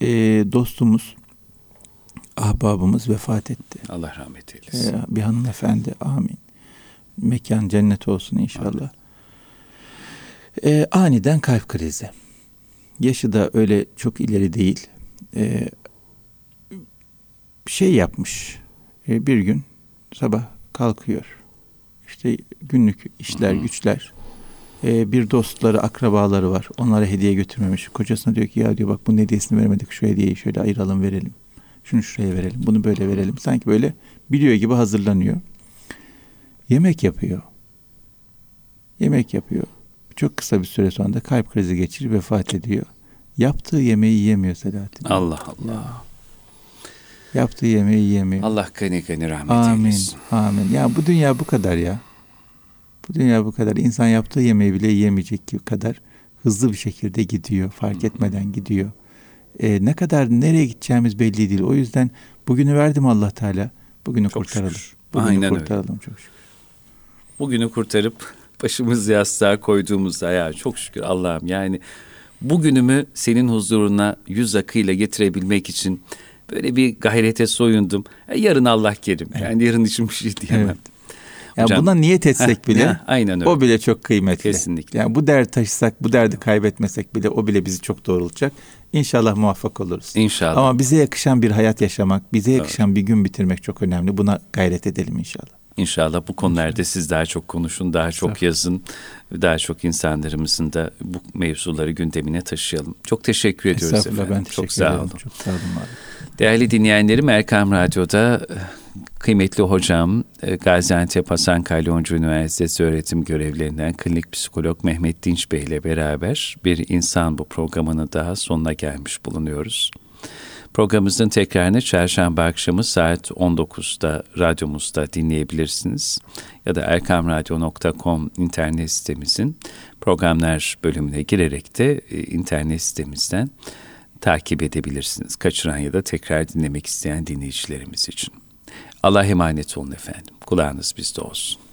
e, dostumuz ahbabımız vefat etti. Allah rahmet eylesin. Ee, bir hanımefendi amin. Mekan cennet olsun inşallah. Ee, aniden kalp krizi. Yaşı da öyle çok ileri değil. Ee, şey yapmış. Ee, bir gün sabah kalkıyor. İşte günlük işler, Hı-hı. güçler. Ee, bir dostları, akrabaları var. Onlara hediye götürmemiş. Kocasına diyor ki ya diyor bak bu hediyesini veremedik. Şu hediyeyi şöyle ayıralım verelim. Şunu şuraya verelim, bunu böyle verelim. Sanki böyle biliyor gibi hazırlanıyor. Yemek yapıyor. Yemek yapıyor. Çok kısa bir süre sonra da kalp krizi geçirip vefat ediyor. Yaptığı yemeği yiyemiyor Selahattin. Allah Allah. Yaptığı yemeği yiyemiyor. Allah gani gani rahmet amin, eylesin. Amin. Ya bu dünya bu kadar ya. Bu dünya bu kadar. İnsan yaptığı yemeği bile yiyemeyecek kadar hızlı bir şekilde gidiyor. Fark etmeden gidiyor e, ne kadar nereye gideceğimiz belli değil. O yüzden bugünü verdim Allah Teala. Bugünü çok kurtaralım. Şükür. Bugünü Aynen kurtaralım öyle. çok şükür. Bugünü kurtarıp başımız yastığa koyduğumuzda ya çok şükür Allah'ım yani bugünümü senin huzuruna yüz akıyla getirebilmek için böyle bir gayrete soyundum. E, yarın Allah kerim. Evet. Yani yarın için bir şey diyemem. Evet. Yani Hocam, buna niyet etsek heh, bile ya, aynen öyle. o bile çok kıymetli. Kesinlikle. Yani bu derdi taşısak, bu derdi kaybetmesek bile o bile bizi çok doğrultacak. İnşallah muvaffak oluruz. İnşallah. Ama bize yakışan bir hayat yaşamak, bize yakışan evet. bir gün bitirmek çok önemli. Buna gayret edelim inşallah. İnşallah bu konularda siz daha çok konuşun, daha çok yazın, daha çok insanlarımızın da bu mevzuları gündemine taşıyalım. Çok teşekkür ediyoruz efendim. Ben teşekkür çok sağ olun. Çok sağ olun. Abi. Değerli dinleyenlerim Erkam Radyo'da kıymetli hocam e, Gaziantep Hasan Kalyoncu Üniversitesi öğretim görevlerinden klinik psikolog Mehmet Dinç Bey ile beraber bir insan bu programını daha sonuna gelmiş bulunuyoruz. Programımızın tekrarını çarşamba akşamı saat 19'da radyomuzda dinleyebilirsiniz. Ya da erkamradyo.com internet sitemizin programlar bölümüne girerek de e, internet sitemizden takip edebilirsiniz. Kaçıran ya da tekrar dinlemek isteyen dinleyicilerimiz için. Allah'a emanet olun efendim. Kulağınız bizde olsun.